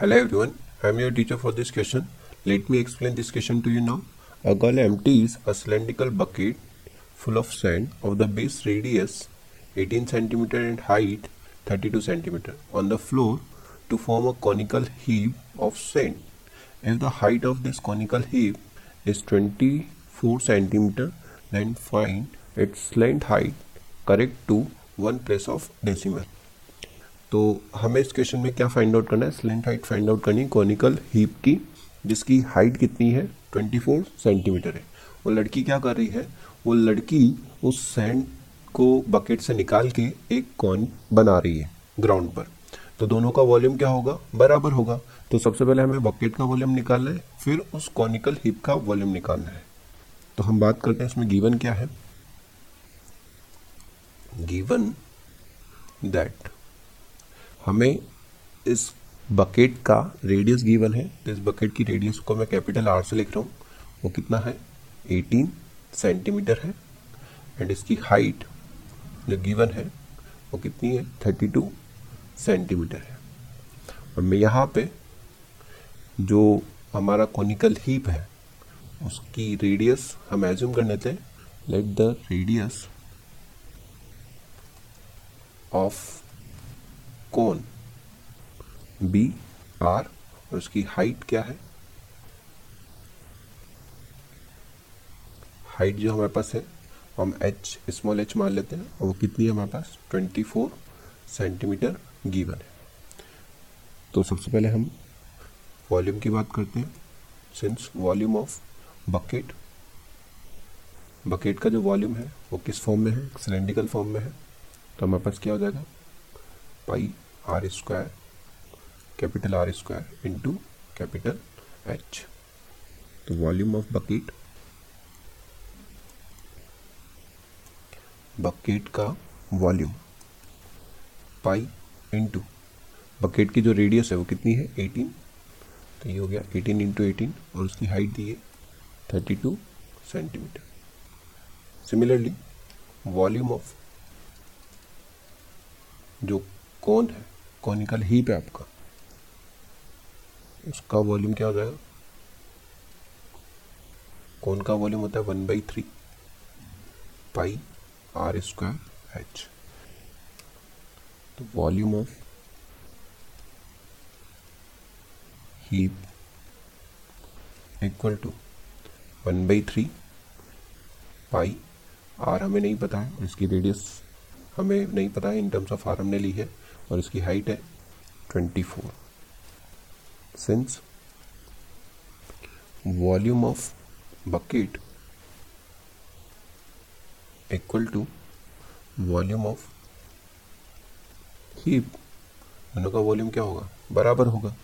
Hello everyone, I am your teacher for this question. Let me explain this question to you now. A girl empties a cylindrical bucket full of sand of the base radius 18 cm and height 32 cm on the floor to form a conical heap of sand. If the height of this conical heap is 24 cm, then find its length height correct to one place of decimal. तो हमें इस question में क्या find out करना है? Slant height find out करनी है conical heap की, जिसकी हाइट कितनी है? 24 सेंटीमीटर है। वो लड़की क्या कर रही है? वो लड़की उस सैंड को बकेट से निकाल के एक कॉन बना रही है ग्राउंड पर। तो दोनों का वॉल्यूम क्या होगा? बराबर होगा। तो सबसे पहले हमें बकेट का वॉल्यूम निकालना है, फिर उस कॉनिकल हिप का वॉल्यूम निकालना है। तो हम बात करते हैं इसमें गिवन क्या है? गिवन दैट हमें इस बकेट का रेडियस गिवन है। तो इस बकेट की रेडियस को मैं कैपिटल आर से लिख रहा हूँ। वो कितना है? 18 सेंटीमीटर है। एंड इसकी हाइट जो गिवन है, वो कितनी है? 32 सेंटीमीटर है। और मैं यहाँ पे जो हमारा कॉनिकल हीप है, उसकी रेडियस हम एज्यूम कर लेते हैं। लेट द रेडियस ऑफ़ कौन? बी, आर, और उसकी हाइट क्या है? हाइट जो हमारे पास है, हम एच स्मॉल एच मान लेते हैं, और वो कितनी है हमारे पास? 24 सेंटीमीटर गिवन है। तो सबसे पहले हम वॉल्यूम की बात करते हैं। Since volume of bucket bucket का जो वॉल्यूम है, वो किस फॉर्म में है? सिलेंड्रिकल फॉर्म में है। तो हमारे पास क्या हो जाएगा? Pi R square capital R square into capital H तो वॉल्यूम ऑफ़ बकेट बकेट का वॉल्यूम पाई इंटू बकेट की जो रेडियस है वो कितनी है? 18 तो ये हो गया 18 इंटू एटीन और उसकी हाइट दी है 32 सेंटीमीटर सिमिलरली वॉल्यूम ऑफ़ जो कौन है? कॉनिकल हीप है आपका? उसका वॉल्यूम क्या हो जाएगा? कौन का वॉल्यूम होता है? One by three pi R square H तो volume of heap equal to one by three pi R हमें नहीं पता है। इसकी रेडियस हमें नहीं पता है। इन टर्म्स ऑफ़ आर हमने ली है। और इसकी हाइट है twenty four since volume of bucket equal to volume of heap दोनों का वॉल्यूम क्या होगा? बराबर होगा।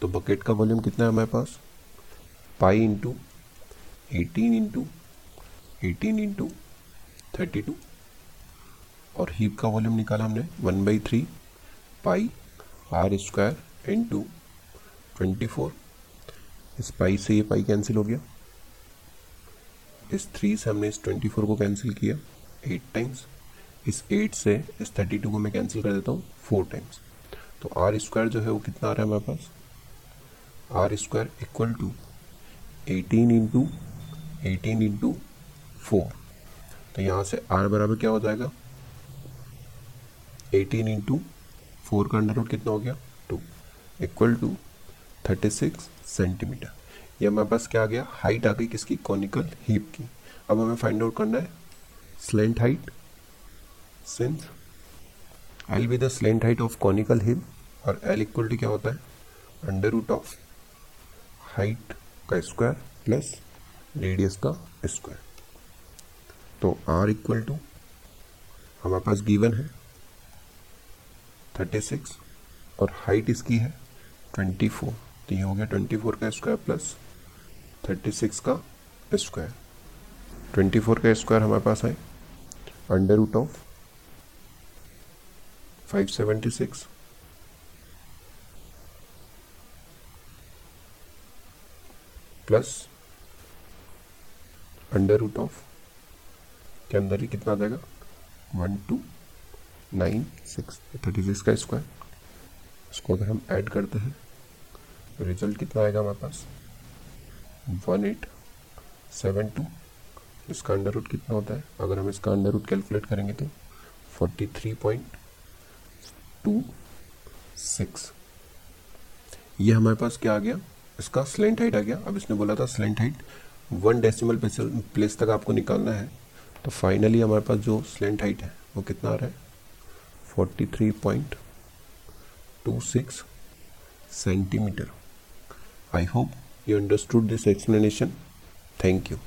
तो बकेट का वॉल्यूम कितना है हमारे पास? Pi into eighteen into eighteen into thirty two और हीप का वॉल्यूम निकाला हमने one by three pi R square into twenty four इस पाई से ये पाई कैंसिल हो गया। इस थ्री से हमने इस ट्वेंटी फोर को कैंसिल किया एट टाइम्स इस एट से इस थर्टी टू को मैं कैंसिल कर देता हूँ फोर टाइम्स तो आर स्क्वायर जो है वो कितना आ रहा है हमारे पास? R square equal to eighteen into eighteen into four तो यहाँ से आर बराबर क्या हो जाएगा? एटीन इंटू फोर का अंडर रूट कितना हो गया? Two. Equal to thirty six centimetre. ये हमारे पास क्या आ गया? हाइट आ गई किसकी? कॉनिकल हीप की। अब हमें फाइंड आउट करना है slant height since L be the slant height of conical heap और एल इक्वल टू क्या होता है? अंडर रूट ऑफ़ हाइट का स्क्वायर प्लस रेडियस का स्क्वायर तो आर इक्वल टू हमारे पास गिवन है। थर्टी सिक्स और हाइट इसकी है ट्वेंटी फोर। तो ये हो गया ट्वेंटी फोर का स्क्वायर प्लस थर्टी सिक्स का स्क्वायर। ट्वेंटी फोर का स्क्वायर हमारे पास है under root of five seventy six. Plus under root of के अंदर ही कितना आ जाएगा? One two. Nine six thirty six का स्क्वायर। इसको अगर हम ऐड करते हैं तो रिज़ल्ट कितना आएगा हमारे पास? One eight seven two. इसका अंडर रूट कितना होता है? अगर हम इसका अंडर रूट कैलकुलेट करेंगे तो forty three point two six. ये हमारे पास क्या आ गया? इसका स्लेंट हाइट आ गया। अब इसने बोला था slant height one decimal place तक आपको निकालना है। तो फाइनली हमारे पास जो स्लेंट हाइट है, वो कितना आ रहा है? 43.26 centimeter. I hope you understood this explanation. Thank you.